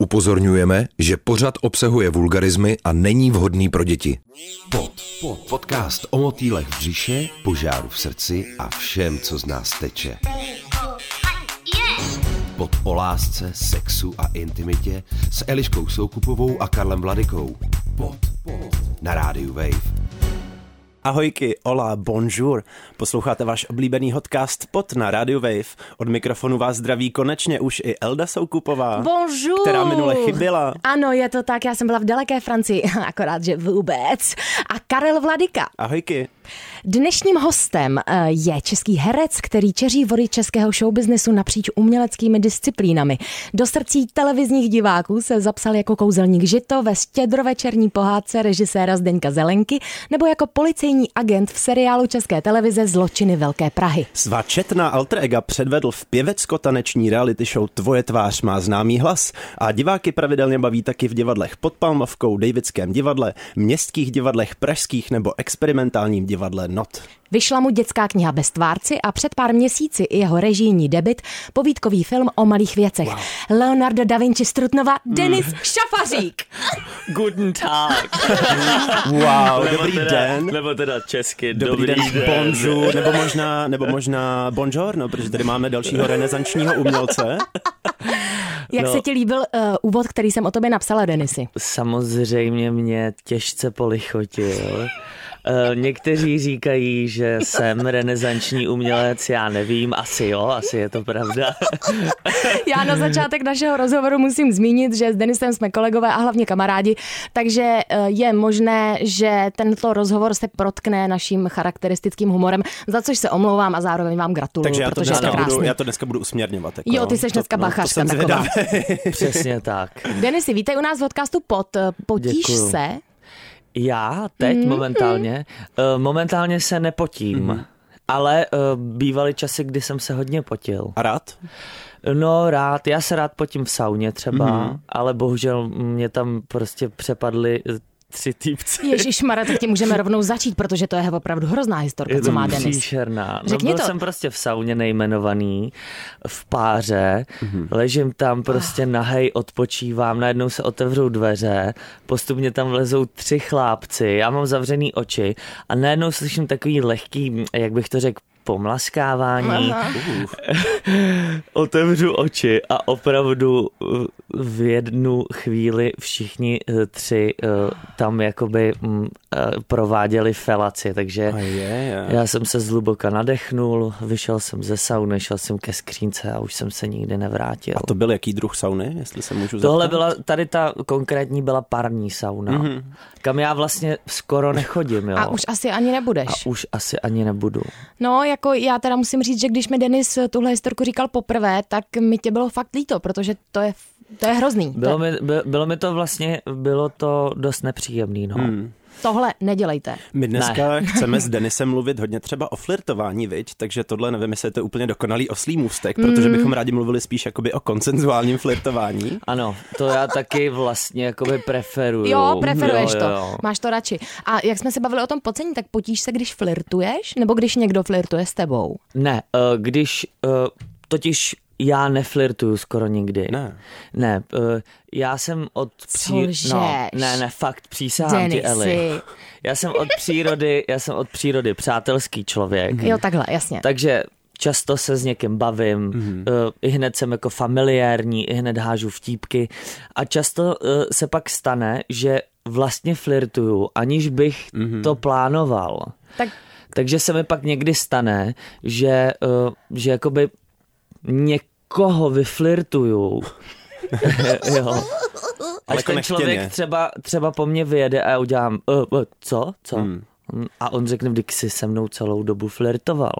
Upozorňujeme, že pořad obsahuje vulgarizmy a není vhodný pro děti. Pod, pod, podcast o motýlech v břiše, požáru v srdci a všem, co z nás teče. Pod o lásce, sexu a intimitě s Eliškou Soukupovou a Karlem Vladikou. Pod, pod, na rádiu Wave. Ahojky, hola, bonjour. Posloucháte váš oblíbený podcast pod na Radio Wave. Od mikrofonu vás zdraví konečně už i Elda Soukupová. Bonjour. Která minule chyběla. Ano, je to tak, já jsem byla v daleké Francii, akorát, že vůbec. A Karel Vladika. Ahojky. Dnešním hostem eh, je český herec, který čeří vody českého showbiznesu napříč uměleckými disciplínami. Do srdcí televizních diváků se zapsal jako kouzelník žito ve stědrovečerní pohádce režiséra Zdeňka Zelenky nebo jako policejní agent v seriálu České televize Zločiny Velké Prahy. Svá četná alter ega předvedl v pěvecko-taneční reality show Tvoje tvář má známý hlas a diváky pravidelně baví taky v divadlech pod Palmovkou, Davidském divadle, městských divadlech pražských nebo experimentálním divadle Not. Vyšla mu dětská kniha Bez tvárci a před pár měsíci i jeho režijní debit, povídkový film o malých věcech. Wow. Leonardo da Vinci Strutnova, Denis mm. Šafařík. Guten Tag. Wow, Nebo dobrý teda, den. Nebo teda česky. Dobrý, Dobrý, den, bonjour, nebo možná, nebo možná bonjour, protože tady máme dalšího renesančního umělce. Jak No. se ti líbil uh, úvod, který jsem o tobě napsala, Denisy? Samozřejmě mě těžce polichotil. Eh, Někteří říkají, že jsem renesanční umělec, já nevím, asi jo, asi je to pravda. Já na začátek našeho rozhovoru musím zmínit, že s Denisem jsme kolegové a hlavně kamarádi, takže eh, je možné, že tento rozhovor se protkne naším charakteristickým humorem, za což se omlouvám a zároveň vám gratuluju, Takže já to, protože je to dneska budu, krásný. já to dneska budu usměrňovat. Jako, Jo, ty seš to- dneska no, bachařka jsem taková. Přesně tak. Denisy, vítej u nás v podcastu pod. Potíš Děkuju. se? Já teď Mhm. momentálně, eh, momentálně se nepotím. Ale uh, bývaly časy, kdy jsem se hodně potil. A rád? No rád, já se rád potím v sauně třeba, Mhm. mm-hmm. ale bohužel mě tam prostě přepadly eh, tři týpci. Ježíš Mara, tak tě můžeme rovnou začít, protože to je opravdu hrozná historka, co má Denis. příšerná. No, Řekni byl to. jsem prostě v sauně nejmenovaný, v páře, Mhm. ležím tam prostě nahej, odpočívám, najednou se otevřou dveře, postupně tam vlezou tři chlápci, já mám zavřený oči a najednou slyším takový lehký, jak bych to řekl, pomlaskávání. Otevřu oči a opravdu v jednu chvíli všichni uh, tři uh, tam jakoby mm, uh, prováděli felaci, takže A je, je. já jsem se zhluboka nadechnul, vyšel jsem ze sauny, šel jsem ke skřínce a už jsem se nikdy nevrátil. A to byl jaký druh sauny, jestli se můžu Tohle zeptat? byla, tady ta konkrétní byla parní sauna, Mhm. mm-hmm. kam já vlastně skoro nechodím, jo. A už asi ani nebudeš. a už asi ani nebudu. No, jako já teda musím říct, že když mi Denis tuhle historku říkal poprvé, tak mi tě bylo fakt líto, protože to je, to je hrozný. Bylo To, mi, by- bylo mi to vlastně, bylo to dost nepříjemný, no. Hmm. Tohle nedělejte. My dneska chceme s Denisem mluvit hodně třeba o flirtování, viď? takže tohle nevím, jestli je to úplně dokonalý oslý můstek, protože Mm. bychom rádi mluvili spíš jakoby o konsenzuálním flirtování. Ano, to já taky vlastně jakoby preferuju. Jo, preferuješ jo, to, jo. máš to radši. A jak jsme se bavili o tom pocení, tak potíš se, když flirtuješ, nebo když někdo flirtuje s tebou? Ne, eh, když eh, totiž já neflirtuju skoro nikdy. Ne. Ne, eh, já jsem od lžeš? no, ne, ne, fakt, přísahám ti, Eli. Já jsem od přírody, já jsem od přírody přátelský člověk. Jo, takhle, jasně. Takže často se s někým bavím, mm-hmm. uh, i hned jsem jako familiární, i hned hážu vtípky a často uh, se pak stane, že vlastně flirtuju, aniž bych mm-hmm. to plánoval. Tak Takže se mi pak někdy stane, že, uh, že jakoby někoho vyflirtuju. jo. Až jako ten nechtěně. člověk třeba, třeba po mně vyjede a já udělám, uh, uh, co, co? Hmm. A on řekne, vždyť jsi se mnou celou dobu flirtoval.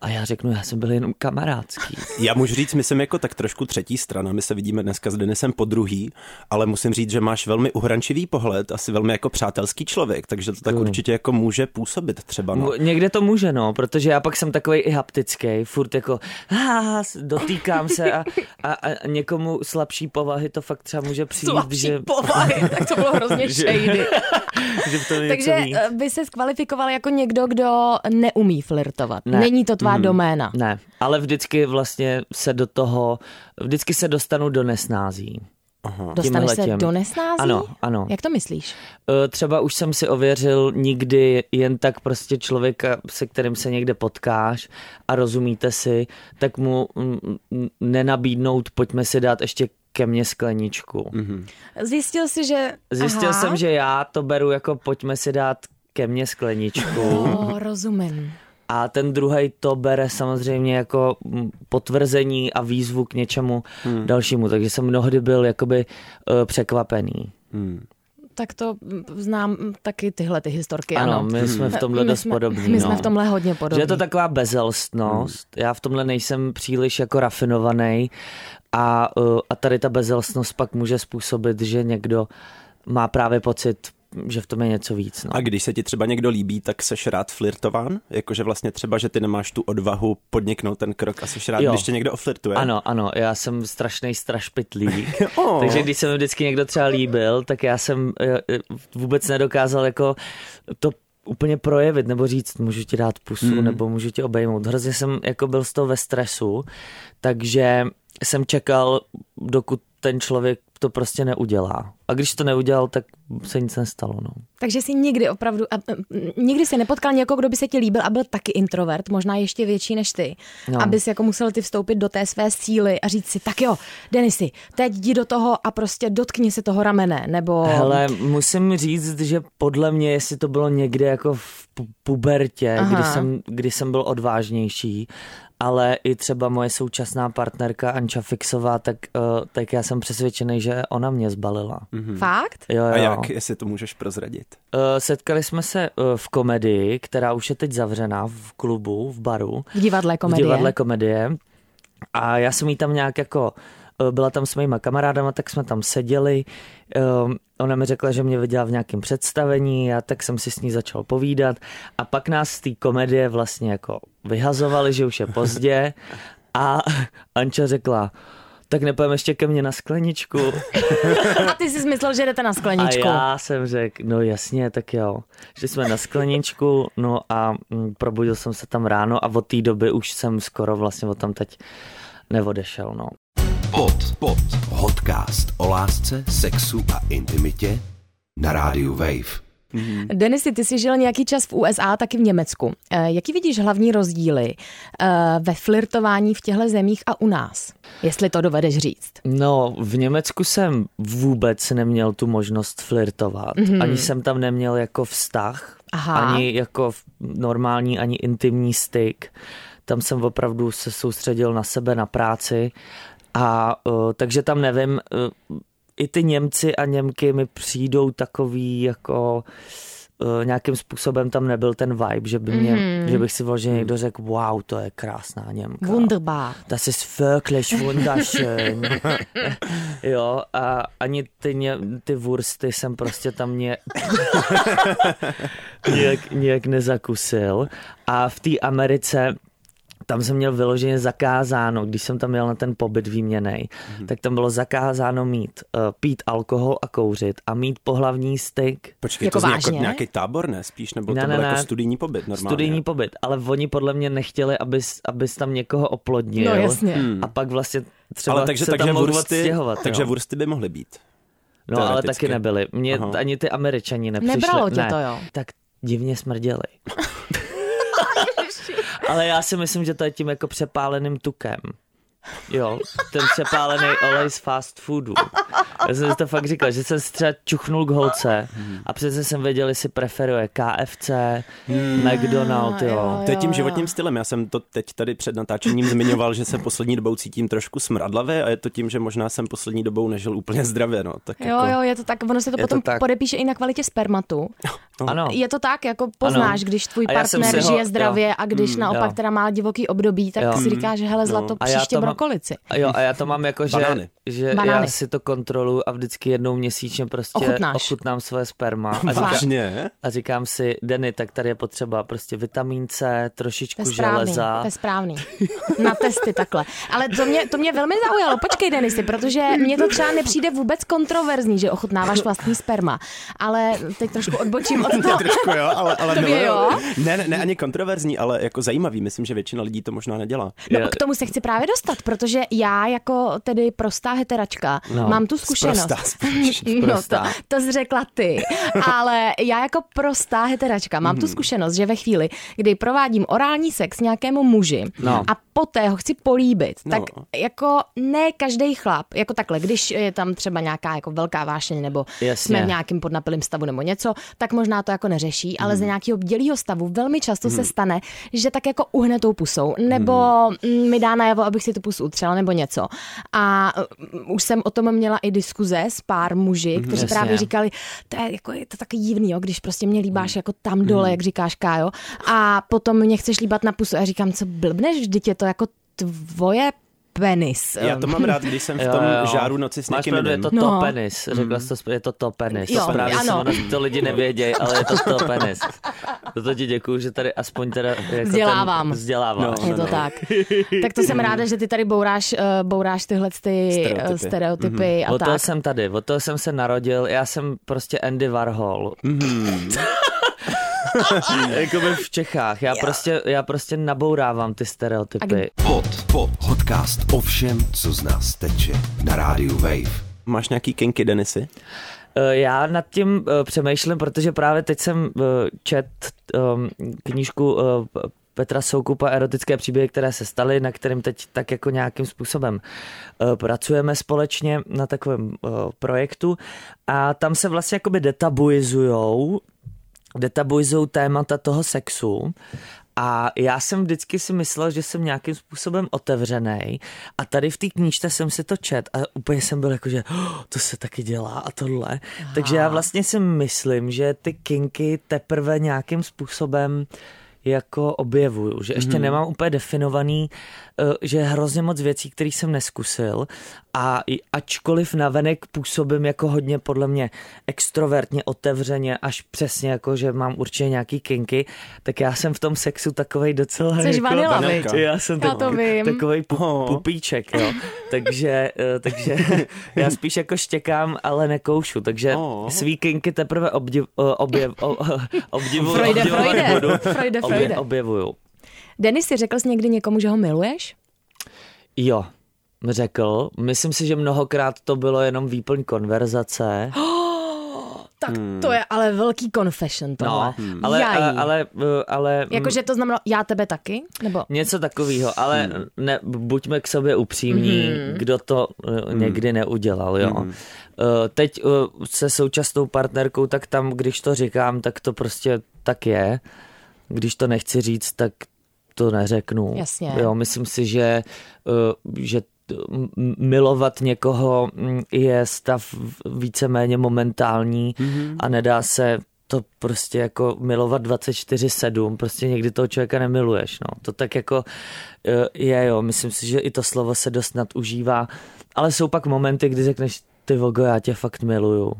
A já řeknu, já jsem byl jenom kamarádský. Já můžu říct, my jsme jako tak trošku třetí strana, my se vidíme dneska s Denisem po druhý, ale musím říct, že máš velmi uhrančivý pohled, asi velmi jako přátelský člověk, takže to tak určitě jako může působit třeba. No. No. Někde to může, no, protože já pak jsem takový i haptický, furt jako ha, dotýkám se a, a, a někomu slabší povahy to fakt třeba může přijít, slabší že, povahy, tak to bylo hrozně Že- shady. Takže víc. eh, by se skvalifikoval jako někdo, kdo neumí flirtovat. Ne. Není to tvá doména. Ne, ale vždycky vlastně se do toho, vždycky se dostanu do nesnází. Aha. Dostaneš se do nesnází? Ano, ano. Jak to myslíš? Uh, třeba už jsem si ověřil nikdy jen tak prostě člověka, se kterým se někde potkáš a rozumíte si, tak mu nenabídnout, pojďme si dát ještě ke mně skleničku. Mm-hmm. Zjistil jsi, že... Zjistil Aha. jsem, že já to beru jako pojďme si dát ke mně skleničku. Oh, rozumím. A ten druhý to bere samozřejmě jako potvrzení a výzvu k něčemu hmm. dalšímu. Takže jsem mnohdy byl jakoby uh, překvapený. Hmm. Tak to znám taky tyhle ty historky. Ano, ano. my jsme v tomhle my dost jsme, podobní. My jsme no. v tomhle hodně podobní. Že je to taková bezelstnost. Hmm. Já v tomhle nejsem příliš jako rafinovaný a, uh, a tady ta bezelstnost pak může způsobit, že někdo má právě pocit, že v tom je něco víc. No. A když se ti třeba někdo líbí, tak seš rád flirtován? Jakože vlastně třeba, že ty nemáš tu odvahu podniknout ten krok a seš rád, jo. když tě někdo oflirtuje? Ano, ano, já jsem strašný strašpitlík. oh. Takže když se mi vždycky někdo třeba líbil, tak já jsem eh, eh, vůbec nedokázal jako to úplně projevit, nebo říct, můžu ti dát pusu, mm. nebo můžu ti obejmout. Hrozně jsem jako byl z toho ve stresu, takže jsem čekal, dokud ten člověk to prostě neudělá. A když to neudělal, tak se nic nestalo. No. Takže jsi nikdy opravdu, a, nikdy si nepotkal někoho, kdo by se ti líbil a byl taky introvert, možná ještě větší než ty, no. abys jako musel ty vstoupit do té své síly a říct si, tak jo, Denisy, teď jdi do toho a prostě dotkni se toho ramene, nebo... Hele, musím říct, že podle mě, jestli to bylo někde jako v pubertě, kdy jsem, kdy jsem byl odvážnější, ale i třeba moje současná partnerka Anča Fixová, tak, uh, tak já jsem přesvědčený, že ona mě zbalila. Mm-hmm. Fakt? Jo, jo. A jak, jestli to můžeš prozradit? Uh, setkali jsme se uh, v komedii, která už je teď zavřená v klubu, v baru. V divadle komedie. V divadle komedie. A já jsem jí tam nějak jako byla tam s mýma kamarádama, tak jsme tam seděli. Um, ona mi řekla, že mě viděla v nějakém představení, a tak jsem si s ní začal povídat. A pak nás z té komedie vlastně jako vyhazovali, že už je pozdě. A Anča řekla, tak nepojeme ještě ke mně na skleničku. A ty jsi myslel, že jdete na skleničku. A já jsem řekl, no jasně, tak jo. Že jsme na skleničku, no a mm, probudil jsem se tam ráno a od té doby už jsem skoro vlastně od tam teď neodešel, no. Pod, pod, podcast o lásce, sexu a intimitě na rádiu Wave. Mm-hmm. Denisy, ty jsi žil nějaký čas v USA, taky v Německu. E, jaký vidíš hlavní rozdíly e, ve flirtování v těchto zemích a u nás? Jestli to dovedeš říct. No, v Německu jsem vůbec neměl tu možnost flirtovat. Mm-hmm. Ani jsem tam neměl jako vztah, Aha. ani jako normální, ani intimní styk. Tam jsem opravdu se soustředil na sebe, na práci a uh, takže tam nevím, uh, i ty Němci a Němky mi přijdou takový jako uh, nějakým způsobem tam nebyl ten vibe, že, by mě, mm. že bych si vložil někdo mhm. řekl, wow, to je krásná Němka. Wunderbar. Das ist wirklich wunderschön. jo, a ani ty, ně, ty wursty jsem prostě tam ně, nějak, nějak nezakusil. A v té Americe tam jsem měl vyloženě zakázáno, když jsem tam měl na ten pobyt výměnej, mm-hmm. tak tam bylo zakázáno mít, uh, pít alkohol a kouřit a mít pohlavní styk. Počkej, jako to jako nějaký tábor, ne? Spíš, nebo ne, to byl ne, jako studijní pobyt normálně? Studijní pobyt, ale oni podle mě nechtěli, abys, abys tam někoho oplodnil. No jasně. Hmm. A pak vlastně třeba ale takže, se takže tam vursty, Takže jo. vursty by mohly být. No ale taky nebyly. Mě Aha. ani ty američani nepřišli. Nebralo tě ne. to, jo? Tak divně smrděli. Ale já si myslím, že to je tím jako přepáleným tukem. Jo, ten přepálený olej z fast foodu. Já jsem si to fakt říkal, že jsem si třeba čuchnul k holce a přece jsem věděl, jestli preferuje KFC, hmm. McDonald, jo. To je tím životním stylem. Já jsem to teď tady před natáčením zmiňoval, že se poslední dobou cítím trošku smradlavě a je to tím, že možná jsem poslední dobou nežil úplně zdravě. No. Tak jo, jako... jo, je to tak. Ono se to potom to podepíše i na kvalitě spermatu. No. Ano. Je to tak, jako poznáš, ano. když tvůj partner žije ho, zdravě jo. a když mm, naopak jo. teda má divoký období, tak jo. si říkáš, že hele no. zlato, no. příště brokolici. A jo, a já to mám jako, že, že já si to kontroluji a vždycky jednou měsíčně prostě Ochutnáš. ochutnám své sperma. A říkám, a říkám si, Denny, tak tady je potřeba prostě vitamin C, trošičku to správný, železa. To je správný. Na testy takhle. Ale to mě, to mě velmi zaujalo. Počkej, Denisy, protože mně to třeba nepřijde vůbec kontroverzní, že ochutnáváš vlastní sperma. Ale teď trošku odbočím od toho. trošku jo, ale, ale to jo. Ne, ne, ne, ani kontroverzní, ale jako zajímavý. Myslím, že většina lidí to možná nedělá. No, k tomu se chci právě dostat, protože já jako tedy prostá heteračka no. mám tu zkušenost. Sprostá, spíš. No to, to jsi řekla ty, ale já jako prostá heteračka mám tu zkušenost, že ve chvíli, kdy provádím orální sex nějakému muži No. a poté ho chci políbit, No. tak jako ne každý chlap, jako takhle, když je tam třeba nějaká jako velká vášeň nebo Jasně. jsme v nějakém podnapilém stavu nebo něco, tak možná to jako neřeší, ale Hmm. za nějakého bdělého stavu velmi často se stane, že tak jako uhne tou pusou, nebo Hmm. mm, mi dá najevo, abych si tu pusu utřela nebo něco. A mm, už jsem o tom měla i diskuze s pár muži, kteří Jasně. právě říkali, to je, jako, je to taky divný, jo, když prostě mě líbáš jako tam dole, jak říkáš Kájo, a potom mě chceš líbat na pusu. A já říkám, co blbneš, vždyť je to jako tvoje penis. Já to mám rád, když jsem v Jo, tom jo. žáru noci s Máš někým pravdu, je jiným. to No. to penis. Řekla jsi to, je to to penis. Jo, to právě ano. to lidi nevědějí, ale je to to penis. To ti děkuju, že tady aspoň teda jako Vzdělávám. Ten, vzděláváš. No, Je to tak. Tak to jsem ráda, že ty tady bouráš, uh, bouráš tyhle ty Stereotypy. stereotypy, stereotypy a Od toho tak. jsem tady, od toho jsem se narodil, já jsem prostě Andy Warhol. Jakoby v Čechách, já prostě, já prostě nabourávám ty stereotypy. Pod, pod, podcast o všem, co z nás teče na rádiu Wave. Máš nějaký kinky, Denisy? Eh, Já nad tím eh, přemýšlím, protože právě teď jsem eh, čet um, knížku Petra Soukupa Erotické příběhy, které se staly, na kterým teď tak jako nějakým způsobem eh, pracujeme společně na takovém projektu a tam se vlastně jakoby detabuizujou detabuizují témata toho sexu a já jsem vždycky si myslel, že jsem nějakým způsobem otevřený a tady v té knížce jsem si to čet a úplně jsem byl jako, že oh, to se taky dělá a tohle. Aha. Takže já vlastně si myslím, že ty kinky teprve nějakým způsobem jako objevuju, že ještě mm-hmm. nemám úplně definovaný, eh, že je hrozně moc věcí, které jsem neskusil a i ačkoliv navenek působím jako hodně podle mě extrovertně, otevřeně, až přesně jako, že mám určitě nějaký kinky, tak já jsem v tom sexu takovej docela Jsi jako, vanila? Já jsem Já tak, takovej pu, pupíček, jo. takže, eh, takže já spíš jako štěkám, ale nekoušu, takže Oh. svý kinky teprve obdiv, eh, objev, o- obdivuju, Freude, obdivovat Freude. budu. Freude, Freude. objevuju. Denis, jsi řekl jsi někdy někomu, že ho miluješ? Jo, řekl. Myslím si, že mnohokrát to bylo jenom výplň konverzace. Tak to je ale velký confession tohle. No, ale, Jaj. ale, ale, ale Jakože to znamenalo, já tebe taky? Nebo něco takového, ale ne, buďme k sobě upřímní, kdo to eh, někdy neudělal, jo. Eh, Teď eh, se současnou partnerkou, tak tam, když to říkám, tak to prostě tak je. Když to nechci říct, tak to neřeknu. Jasně. Jo, myslím si, že, eh, že milovat někoho mm, je stav víceméně momentální a nedá se to prostě jako milovat 24-7, prostě někdy toho člověka nemiluješ, no. To tak jako eh, je, jo, myslím si, že i to slovo se dost nadužívá, ale jsou pak momenty, kdy řekneš, ty vogo, já tě fakt miluju.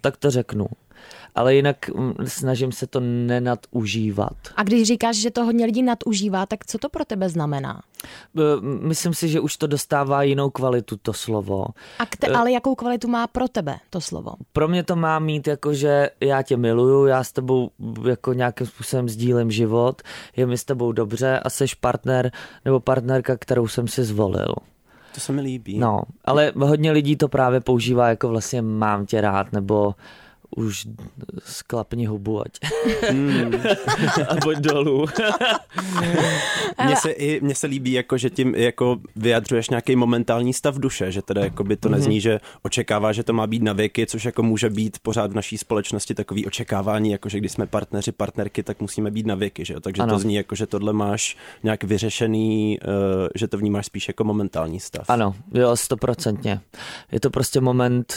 Tak to řeknu. Ale jinak mm, snažím se to nenadužívat. A když říkáš, že to hodně lidí nadužívá, tak co to pro tebe znamená? Myslím si, že už to dostává jinou kvalitu, to slovo. A kte, ale jakou kvalitu má pro tebe to slovo? Pro mě to má mít jako, že já tě miluju, já s tebou jako nějakým způsobem sdílím život, je mi s tebou dobře a seš partner nebo partnerka, kterou jsem si zvolil. To se mi líbí. No, ale hodně lidí to právě používá jako vlastně mám tě rád, nebo už sklapni hubu, ať. a pojď dolů. Mně se, i, mně se líbí, jako, že tím jako vyjadřuješ nějaký momentální stav duše, že teda jako by to nezní, že očekává, že to má být na věky, což jako může být pořád v naší společnosti takový očekávání, jako že když jsme partneři, partnerky, tak musíme být na věky, že jo? Takže Ano. to zní jako, že tohle máš nějak vyřešený, uh, že to vnímáš spíš jako momentální stav. Ano, jo, stoprocentně. Je to prostě moment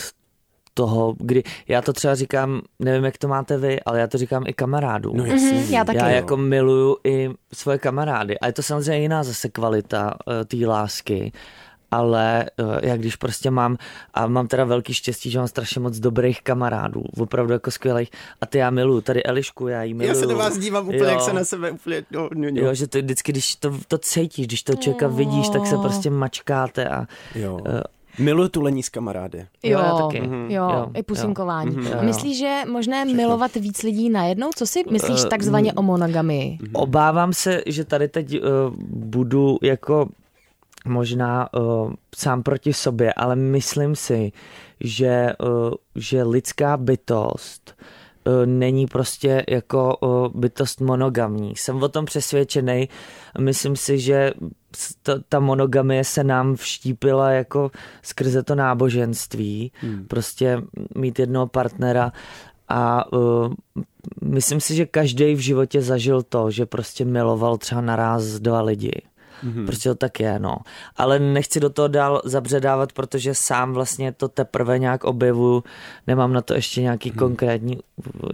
toho, kdy já to třeba říkám, nevím, jak to máte vy, ale já to říkám i kamarádům. No jasně. Mhm, já taky. Já jo. jako miluju i svoje kamarády. A je to samozřejmě jiná zase kvalita uh, té lásky. Ale uh, já když prostě mám, a mám teda velký štěstí, že mám strašně moc dobrých kamarádů, opravdu jako skvělých. A ty já miluju, tady Elišku, já jí miluju. Já se na vás dívám úplně, Jo. jak se na sebe úplně... No, no, no. Jo, že to vždycky, když to, to cítíš, když to člověka vidíš, tak se prostě mačkáte a jo. eh, Miluju tu lení s kamarády. Jo, Jo, taky. jo, Mhm. jo, Jo, i pusinkování. jo. A Myslíš, že je možné milovat víc lidí najednou? Co si myslíš Eh, takzvaně o monogamii? obávám se, že tady teď uh, budu jako možná uh, sám proti sobě, ale myslím si, že, uh, že lidská bytost uh, není prostě jako uh, bytost monogamní. Jsem o tom přesvědčený. Myslím si, že ta, ta monogamie se nám vštípila jako skrze to náboženství. Hmm. Prostě mít jednoho partnera a uh, myslím si, že každý v životě zažil to, že prostě miloval třeba naraz dva lidi. Mm-hmm. Prostě to tak je, no. Ale nechci do toho dál zabředávat, protože sám vlastně to teprve nějak objevuju. Nemám na to ještě nějaký mm-hmm. konkrétní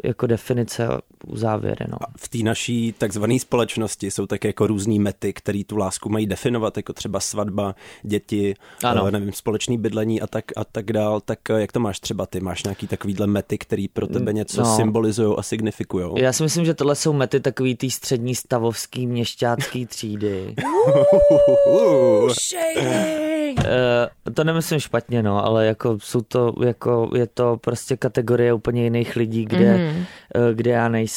jako definice u závěry, no. A v té naší takzvané společnosti jsou také jako různé mety, které tu lásku mají definovat, jako třeba svatba, děti, ano. Eh, nevím, společný bydlení a tak, a tak dál. Tak eh, jak to máš třeba ty? Máš nějaký takovýhle mety, které pro tebe něco no. symbolizují a signifikují? Já si myslím, že tohle jsou mety takový té střední stavovský měšťácký třídy. Uh, to nemyslím špatně, no, ale jako jsou to, jako je to prostě kategorie úplně jiných lidí, kde, mm-hmm. kde já nejsem.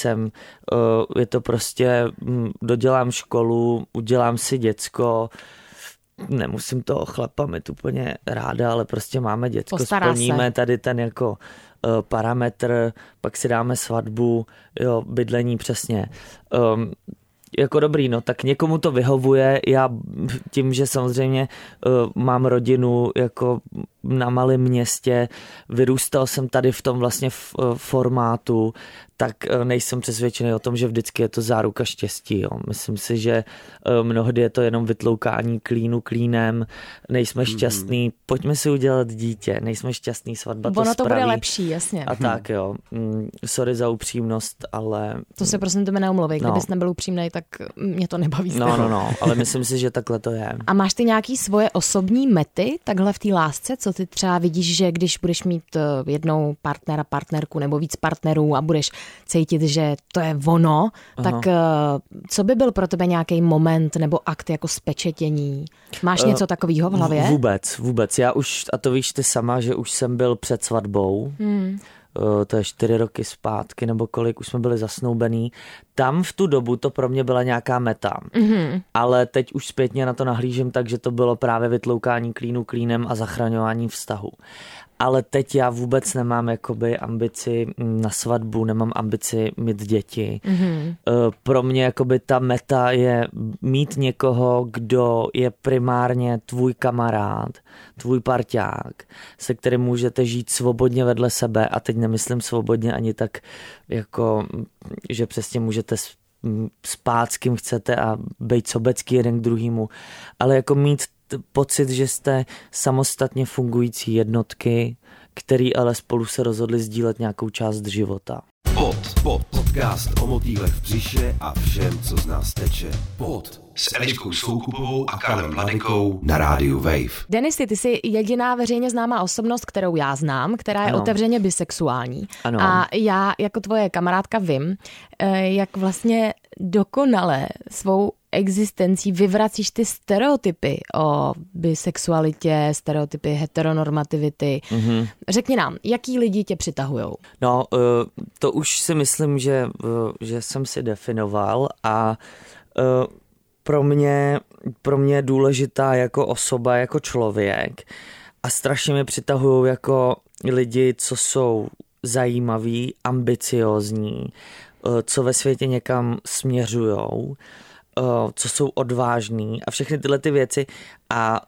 Je to prostě, hm, dodělám školu, udělám si děcko, nemusím toho chlapa mít úplně ráda, ale prostě máme děcko, Postará splníme se. tady ten jako parametr, pak si dáme svatbu, jo, bydlení přesně. Um, jako dobrý, no tak někomu to vyhovuje, já tím, že samozřejmě uh, mám rodinu jako na malém městě, vyrůstal jsem tady v tom vlastně v, uh, formátu, tak eh, nejsem přesvědčený o tom, že vždycky je to záruka štěstí. Jo. Myslím si, že eh, mnohdy je to jenom vytloukání klínu klínem, nejsme mm-hmm. šťastní, pojďme si udělat dítě, nejsme šťastní, svatba ono to, to bude lepší, jasně. A tak jo, mm, sorry za upřímnost, ale... To se prosím tebe neumluvej, no. kdybys nebyl upřímný, tak mě to nebaví. No, no, no, ale myslím si, že takhle to je. A máš ty nějaký svoje osobní mety takhle v té lásce, co ty třeba vidíš, že když budeš mít eh, jednou partnera, partnerku nebo víc partnerů a budeš cítit, že to je ono, Aha. tak eh, co by byl pro tebe nějaký moment nebo akt jako spečetění? Máš uh, něco takového v hlavě? Vůbec, vůbec. Já už, a to víš ty sama, že už jsem byl před svatbou. Hmm. Uh, to je čtyři roky zpátky, nebo kolik už jsme byli zasnoubený. Tam v tu dobu to pro mě byla nějaká meta. Mm-hmm. Ale teď už zpětně na to nahlížím tak, že to bylo právě vytloukání klínu klínem a zachraňování vztahu ale teď já vůbec nemám jakoby ambici na svatbu, nemám ambici mít děti. Mm-hmm. Pro mě jakoby ta meta je mít někoho, kdo je primárně tvůj kamarád, tvůj parťák, se kterým můžete žít svobodně vedle sebe a teď nemyslím svobodně ani tak jako, že přesně můžete spát s kým chcete a být sobecký jeden k druhému, ale jako mít pocit, že jste samostatně fungující jednotky, který ale spolu se rozhodli sdílet nějakou část života. Pod, pod, podcast o motýlech v břiše a všem, co z nás teče. Pod s Eliškou Soukupovou a Karlem Mladenkou na rádiu Wave. Denis, ty jsi jediná veřejně známá osobnost, kterou já znám, která je ano. otevřeně bisexuální. Ano. A já jako tvoje kamarádka vím, eh, jak vlastně dokonale svou existencí vyvracíš ty stereotypy o bisexualitě, stereotypy heteronormativity. Mm-hmm. Řekni nám, jaký lidi tě přitahují? No, eh, to už si myslím, že, eh, že jsem si definoval a eh, pro mě, pro mě je důležitá jako osoba, jako člověk a strašně mě přitahují jako lidi, co jsou zajímaví, ambiciozní, co ve světě někam směřujou co jsou odvážní a všechny tyhle ty věci a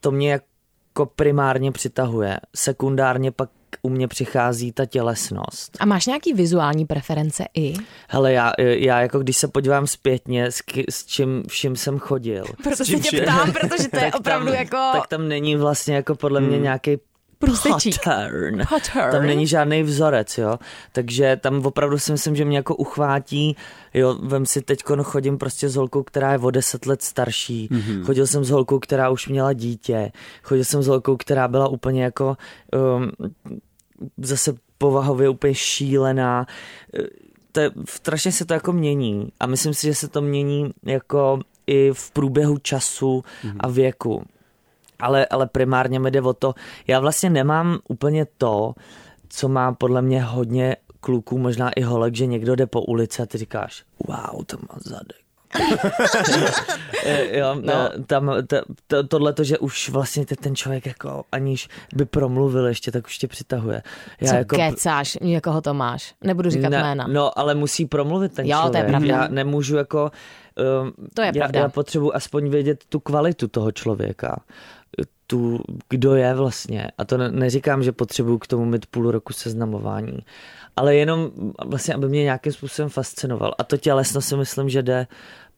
to mě jako primárně přitahuje. Sekundárně pak u mě přichází ta tělesnost. A máš nějaký vizuální preference i? Hele, já, já jako když se podívám zpětně, s, k, s čím vším jsem chodil. Proto se tě ptám, protože to je opravdu tam, jako... Tak tam není vlastně jako podle mě hmm. nějaký průsečík. Pattern. Pattern. Tam není žádný vzorec, jo. Takže tam opravdu si myslím, že mě jako uchvátí, jo, vem si teď chodím prostě s holkou, která je o deset let starší. Mm-hmm. Chodil jsem s holkou, která už měla dítě. Chodil jsem s holkou, která byla úplně jako um, zase povahově úplně šílená. To je, strašně se to jako mění a myslím si, že se to mění jako i v průběhu času mm-hmm. a věku ale, ale primárně mi jde o to, já vlastně nemám úplně to, co má podle mě hodně kluků, možná i holek, že někdo jde po ulici a ty říkáš, wow, to má zadek. jo, no. tam, to, to, tohle to, že už vlastně ten člověk jako aniž by promluvil ještě, tak už tě přitahuje. Já Co jako... kecáš, někoho to máš? Nebudu říkat ne, jména. No, ale musí promluvit ten jo, člověk. to je pravda. Já nemůžu jako... Um, to je já, pravda. Já potřebuji aspoň vědět tu kvalitu toho člověka tu, kdo je vlastně. A to ne, neříkám, že potřebuju k tomu mít půl roku seznamování, ale jenom vlastně, aby mě nějakým způsobem fascinoval. A to tělesno si myslím, že jde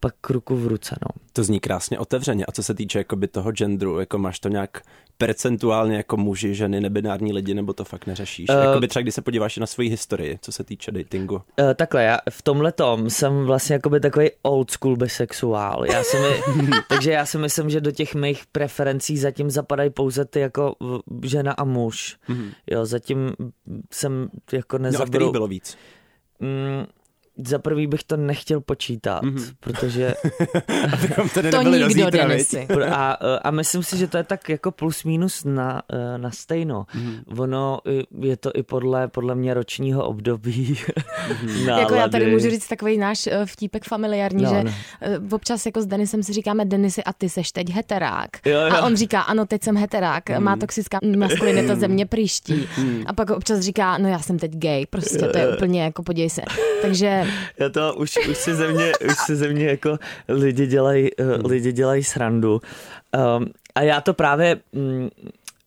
pak ruku v ruce. No. To zní krásně otevřeně. A co se týče jakoby toho genderu, jako máš to nějak percentuálně jako muži, ženy, nebinární lidi, nebo to fakt neřešíš? Uh, Jakoby třeba, když se podíváš na svoji historii, co se týče datingu. Uh, takhle, já v tomhle tom jsem vlastně jakoby takový old school bisexuál. Já si my, takže já si myslím, že do těch mých preferencí zatím zapadají pouze ty jako žena a muž. Mm-hmm. Jo, zatím jsem jako nezabral... No a bylo víc? Mm, za prvý bych to nechtěl počítat, mm-hmm. protože... Abychom tady to nikdo, Denisy. A, a myslím si, že to je tak jako plus minus na, na stejno. Mm-hmm. Ono je to i podle, podle mě ročního období. Mm-hmm. jako já tady můžu říct takový náš eh, vtípek familiární, no, že no. Eh, občas jako s Denisem si říkáme Denisy a ty seš teď heterák. Jo, jo. A on říká, ano, teď jsem heterák, mm-hmm. má toxická maskulinita země příští. Mm-hmm. A pak občas říká, no já jsem teď gay, prostě to je úplně jako podívej se. Takže já to už, už si ze mě, už si ze mě jako lidi dělají, uh, lidi dělají srandu. Um, a já to právě,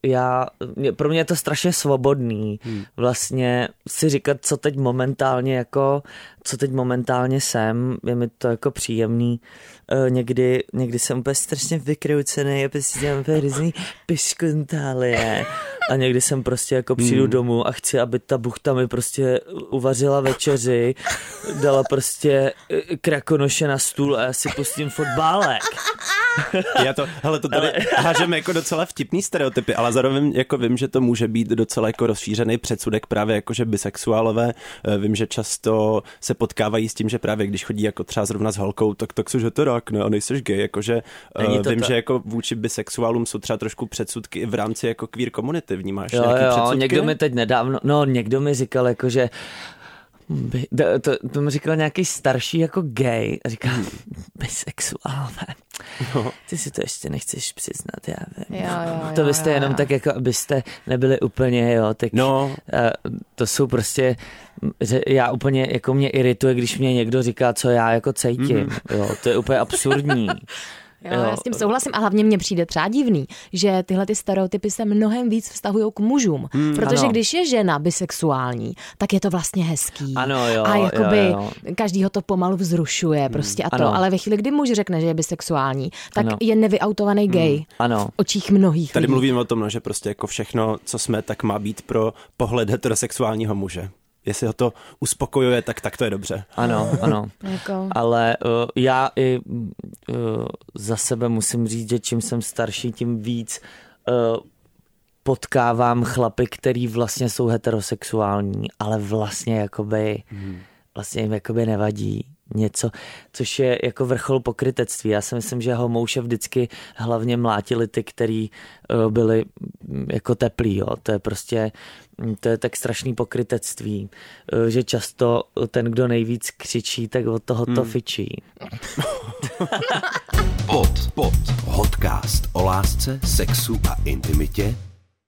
já, pro mě je to strašně svobodný hmm. vlastně si říkat, co teď momentálně jako, co teď momentálně jsem, je mi to jako příjemný. Uh, někdy, někdy jsem úplně strašně vykroucený a prostě dělám úplně různý piškuntálie a někdy jsem prostě jako přijdu hmm. domů a chci, aby ta buchta mi prostě uvařila večeři, dala prostě eh, krakonoše na stůl a já si pustím fotbálek. Já to, hele, to tady ale... hážeme jako docela vtipný stereotypy, ale zároveň jako vím, že to může být docela jako rozšířený předsudek právě jako, že bisexuálové, eh, vím, že často se potkávají s tím, že právě když chodí jako třeba zrovna s holkou, tak, tak jsi heterák, ne, a nejseš gay, jakože uh, vím, ta... že jako vůči bisexuálům jsou třeba trošku předsudky i v rámci jako queer komunity ty vnímáš jo, nějaký jo, předsudky? někdo mi teď nedávno, no někdo mi říkal jako, že by, to, to, to mi říkal nějaký starší jako gay a říkal, hmm. bisexuálové. No. Ty si to ještě nechceš přiznat, já vím. Jo, jo, to byste jo, jenom jo. tak jako, abyste nebyli úplně, jo, tak no. to jsou prostě, já úplně, jako mě irituje, když mě někdo říká, co já jako cítím, mm-hmm. jo, to je úplně absurdní. Jo, jo. Já s tím souhlasím a hlavně mně přijde třeba divný, že tyhle ty stereotypy se mnohem víc vztahují k mužům. Hmm, protože ano. když je žena bisexuální, tak je to vlastně hezký. Ano, jo, a jakoby jo, jo. každý ho to pomalu vzrušuje hmm, prostě a to. Ano. Ale ve chvíli, kdy muž řekne, že je bisexuální, tak ano. je nevyautovaný gay hmm, ano. v očích mnohých Tady lidí. mluvíme o tom, no, že prostě jako všechno, co jsme, tak má být pro pohled heterosexuálního muže jestli ho to uspokojuje, tak, tak to je dobře. Ano, ano. jako... Ale uh, já i uh, za sebe musím říct, že čím jsem starší, tím víc uh, potkávám chlapy, který vlastně jsou heterosexuální, ale vlastně jakoby, hmm. vlastně jim jakoby nevadí něco, což je jako vrchol pokrytectví. Já si myslím, že homouše vždycky hlavně mlátili ty, který uh, byli mm, jako teplí, jo. To je prostě, to je tak strašný pokrytectví, uh, že často ten, kdo nejvíc křičí, tak od toho to hmm. fičí. pod, pod, podcast o lásce, sexu a intimitě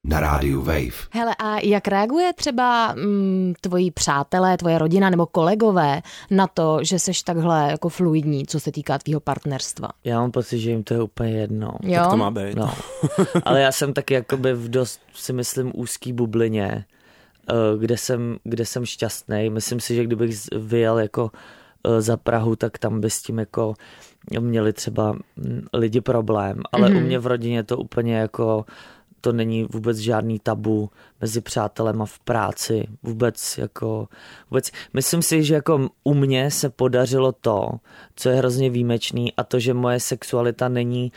na rádiu Wave. Hele, a jak reaguje třeba mm, tvoji přátelé, tvoje rodina nebo kolegové na to, že seš takhle jako fluidní, co se týká tvýho partnerstva? Já mám pocit, že jim to je úplně jedno. Jo? Tak to má být. No. Ale já jsem taky jakoby v dost, si myslím, úzký bublině, eh, kde jsem, kde jsem šťastný. Myslím si, že kdybych vyjel jako eh, za Prahu, tak tam by s tím jako měli třeba mm, lidi problém, ale mm-hmm. u mě v rodině to úplně jako to není vůbec žádný tabu mezi přátelem a v práci. Vůbec jako, vůbec, myslím si, že jako u mě se podařilo to, co je hrozně výjimečný a to, že moje sexualita není,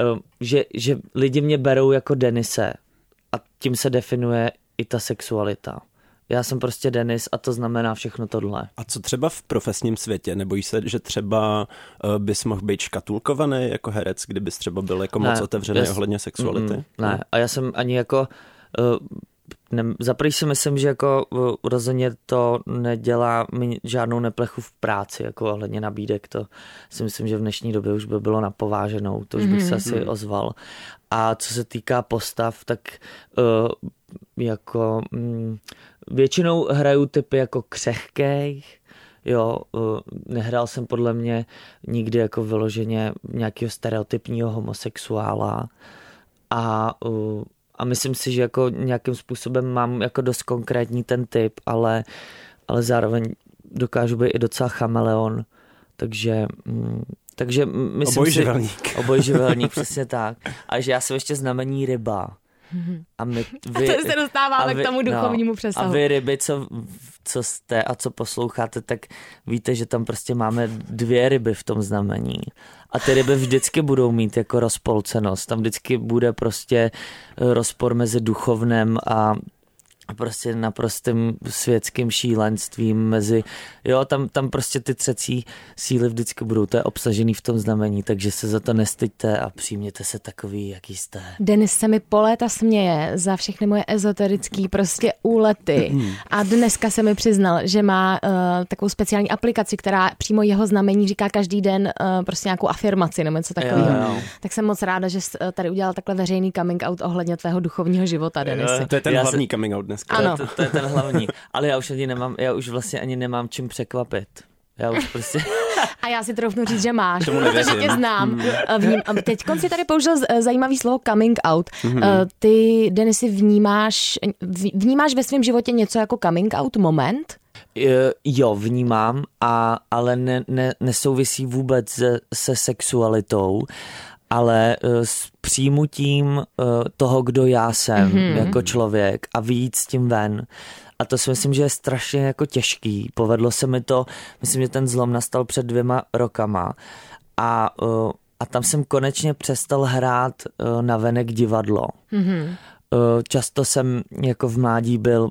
eh, že, že lidi mě berou jako Denise a tím se definuje i ta sexualita. Já jsem prostě Denis a to znamená všechno tohle. A co třeba v profesním světě? Nebojíš se, že třeba uh, bys mohl být škatulkovaný jako herec, kdybys třeba byl jako ne, moc otevřený jas, ohledně sexuality? Mm, ne, a já jsem ani jako... Uh, ne, za prvý si myslím, že jako uh, rozhodně to nedělá mi žádnou neplechu v práci, jako ohledně nabídek, to si myslím, že v dnešní době už by bylo napováženou, to už bych se asi ozval. A co se týká postav, tak uh, jako um, většinou hraju typy jako křehkých, jo, uh, nehrál jsem podle mě nikdy jako vyloženě nějakého stereotypního homosexuála a uh, a myslím si, že jako nějakým způsobem mám jako dost konkrétní ten typ, ale, ale zároveň dokážu být i docela chameleon, takže, mm, takže myslím obojživelník. si... Obojživelník, přesně tak. A že já jsem ještě znamení ryba. A, my, vy, a to se dostáváme vy, k tomu no, duchovnímu no, přesahu. A vy ryby, co, co jste a co posloucháte, tak víte, že tam prostě máme dvě ryby v tom znamení. A ty ryby vždycky budou mít jako rozpolcenost. Tam vždycky bude prostě rozpor mezi duchovnem a prostě naprostým světským šílenstvím mezi, jo, tam, tam prostě ty třecí síly vždycky budou, to je obsažený v tom znamení, takže se za to nestyďte a přijměte se takový, jaký jste. Denis se mi po léta směje za všechny moje ezoterické prostě úlety a dneska se mi přiznal, že má uh, takovou speciální aplikaci, která přímo jeho znamení říká každý den uh, prostě nějakou afirmaci nebo něco takového. Tak jsem moc ráda, že jsi tady udělal takhle veřejný coming out ohledně tvého duchovního života, Denisy. To je ten Já hlavní se... coming out dneska. Ano. To, to, to je ten hlavní. Ale já už ani nemám, já už vlastně ani nemám čím překvapit. Já už prostě... A já si troufnu říct, že máš, protože tě znám. Hmm. Vním, teď si tady použil zajímavý slovo coming out. Hmm. Ty, Denisy, vnímáš, vnímáš ve svém životě něco jako coming out moment? Jo, vnímám, a, ale ne, ne, nesouvisí vůbec se, se sexualitou ale eh, s přijmutím eh, toho, kdo já jsem mm-hmm. jako člověk a víc s tím ven. A to si myslím, že je strašně jako těžký. Povedlo se mi to, myslím, že ten zlom nastal před dvěma rokama a, eh, a tam jsem konečně přestal hrát na venek divadlo. Mm-hmm. Eh, často jsem jako v mládí byl,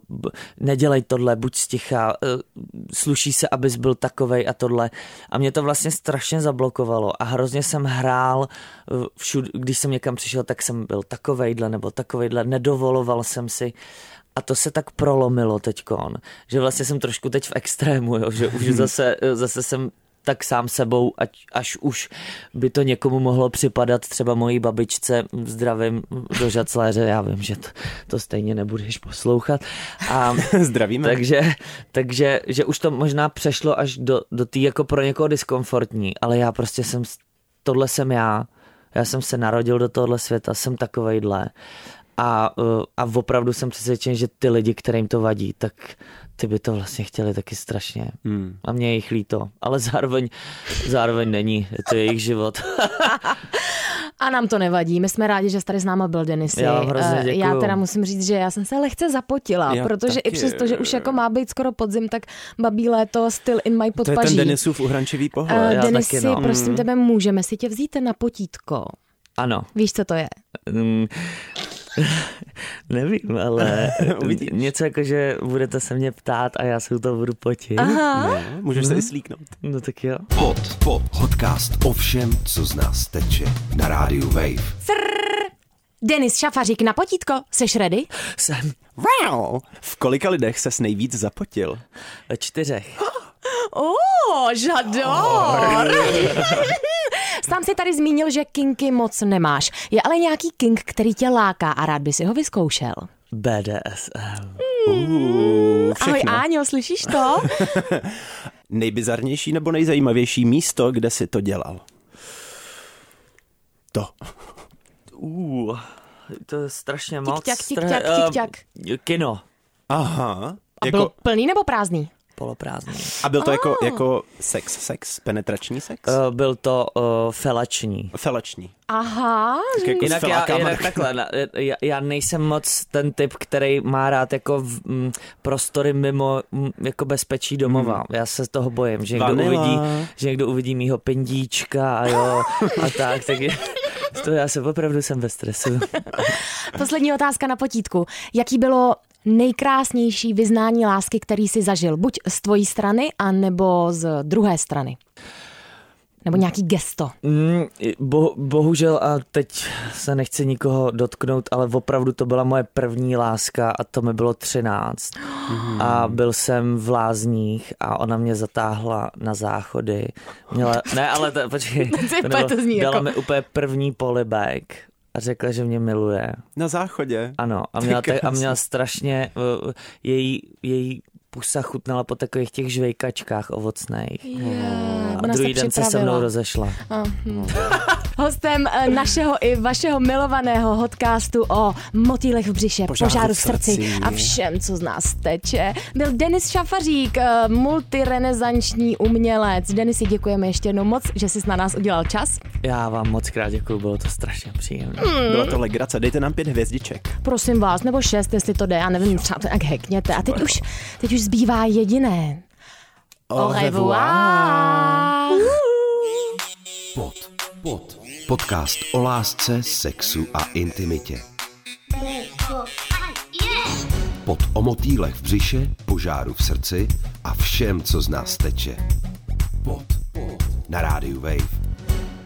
nedělej tohle, buď sticha, eh, sluší se, abys byl takovej a tohle. A mě to vlastně strašně zablokovalo a hrozně jsem hrál eh, všud, když jsem někam přišel, tak jsem byl takovejhle nebo takovejhle, nedovoloval jsem si a to se tak prolomilo teďkon, že vlastně jsem trošku teď v extrému, jo, že už zase, zase jsem tak sám sebou, ať, až už by to někomu mohlo připadat, třeba mojí babičce, zdravím do žacléře, já vím, že to, to stejně nebudeš poslouchat. A, Zdravíme. Takže, takže že už to možná přešlo až do, do té jako pro někoho diskomfortní, ale já prostě jsem, tohle jsem já, já jsem se narodil do tohle světa, jsem takovejhle a, a opravdu jsem přesvědčen, že ty lidi, kterým to vadí, tak ty by to vlastně chtěli taky strašně. Hmm. A mě je jich líto, ale zároveň, zároveň není, je to jejich život. A nám to nevadí, my jsme rádi, že jsi tady s náma byl, Denisy. Já, uh, já teda musím říct, že já jsem se lehce zapotila, já protože taky. i přesto, že už jako má být skoro podzim, tak babí léto still in my podpaží. To je ten Denisův uhrančivý pohled. Uh, Denisy, taky, no. prosím mm. tebe, můžeme si tě vzít na potítko. Ano. Víš, co to je? Um, Nevím, ale něco jako, že budete se mě ptát a já se u toho budu potit. Aha. Ne, můžeš se i slíknout. No tak jo. Pod, pod, podcast o všem, co z nás teče na rádiu Wave. Frrr. Denis Šafařík na potítko, seš ready? Jsem. Wow. V kolika lidech ses nejvíc zapotil? Ve čtyřech. Oh, žador. Sám si tady zmínil, že kinky moc nemáš. Je ale nějaký kink, který tě láká a rád by si ho vyzkoušel. BDSM. Uh, Ahoj Áňo, slyšíš to? Nejbizarnější nebo nejzajímavější místo, kde jsi to dělal? To. Uh, to je strašně moc. Tik-ťak, tik-ťak, tik-ťak. Uh, kino. Aha. A jako... byl plný nebo prázdný? Poloprázdný. A byl to oh. jako, jako sex, sex, penetrační sex? Uh, byl to uh, felační. Felační. Aha. Jako jinak já, jinak takhle, já, já nejsem moc ten typ, který má rád jako v, m, prostory mimo m, jako bezpečí domova. Hmm. Já se toho bojím, že někdo, uvidí, že někdo uvidí mýho pindíčka a jo a tak, tak je, to já se opravdu jsem ve stresu. Poslední otázka na potítku. Jaký bylo nejkrásnější vyznání lásky, který jsi zažil? Buď z tvojí strany, anebo z druhé strany? Nebo nějaký gesto? Mm, bo, bohužel a teď se nechci nikoho dotknout, ale opravdu to byla moje první láska a to mi bylo 13. Mm. A byl jsem v Lázních a ona mě zatáhla na záchody. Měla, ne, ale to, počkej, to, nebylo, to zní dala jako... mi úplně první polibek a řekla, že mě miluje. Na záchodě? Ano, a měla, te, a měla strašně, uh, její, její pusa chutnala po takových těch žvejkačkách ovocných. Yeah, a druhý den se se mnou rozešla. Hm. Hostem eh, našeho i vašeho milovaného podcastu o motýlech v břiše, požáru, požáru v srdci, srdci a všem, co z nás teče, byl Denis Šafařík, eh, multirenesanční umělec. Denisi, děkujeme ještě jednou moc, že jsi na nás udělal čas. Já vám moc krát děkuji, bylo to strašně příjemné. Mm. Byla to legrace, dejte nám pět hvězdiček. Prosím vás, nebo šest, jestli to jde, já nevím, třeba to jak hekněte. A teď už, teď už zbývá jediné. Au revoir. Pod, pod. Podcast o lásce, sexu a intimitě. Pod o motýlech v břiše, požáru v srdci a všem, co z nás teče. Pod. Na rádiu Wave.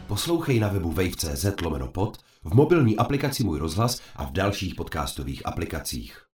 Poslouchej na webu wave.cz lomeno pod, v mobilní aplikaci Můj rozhlas a v dalších podcastových aplikacích.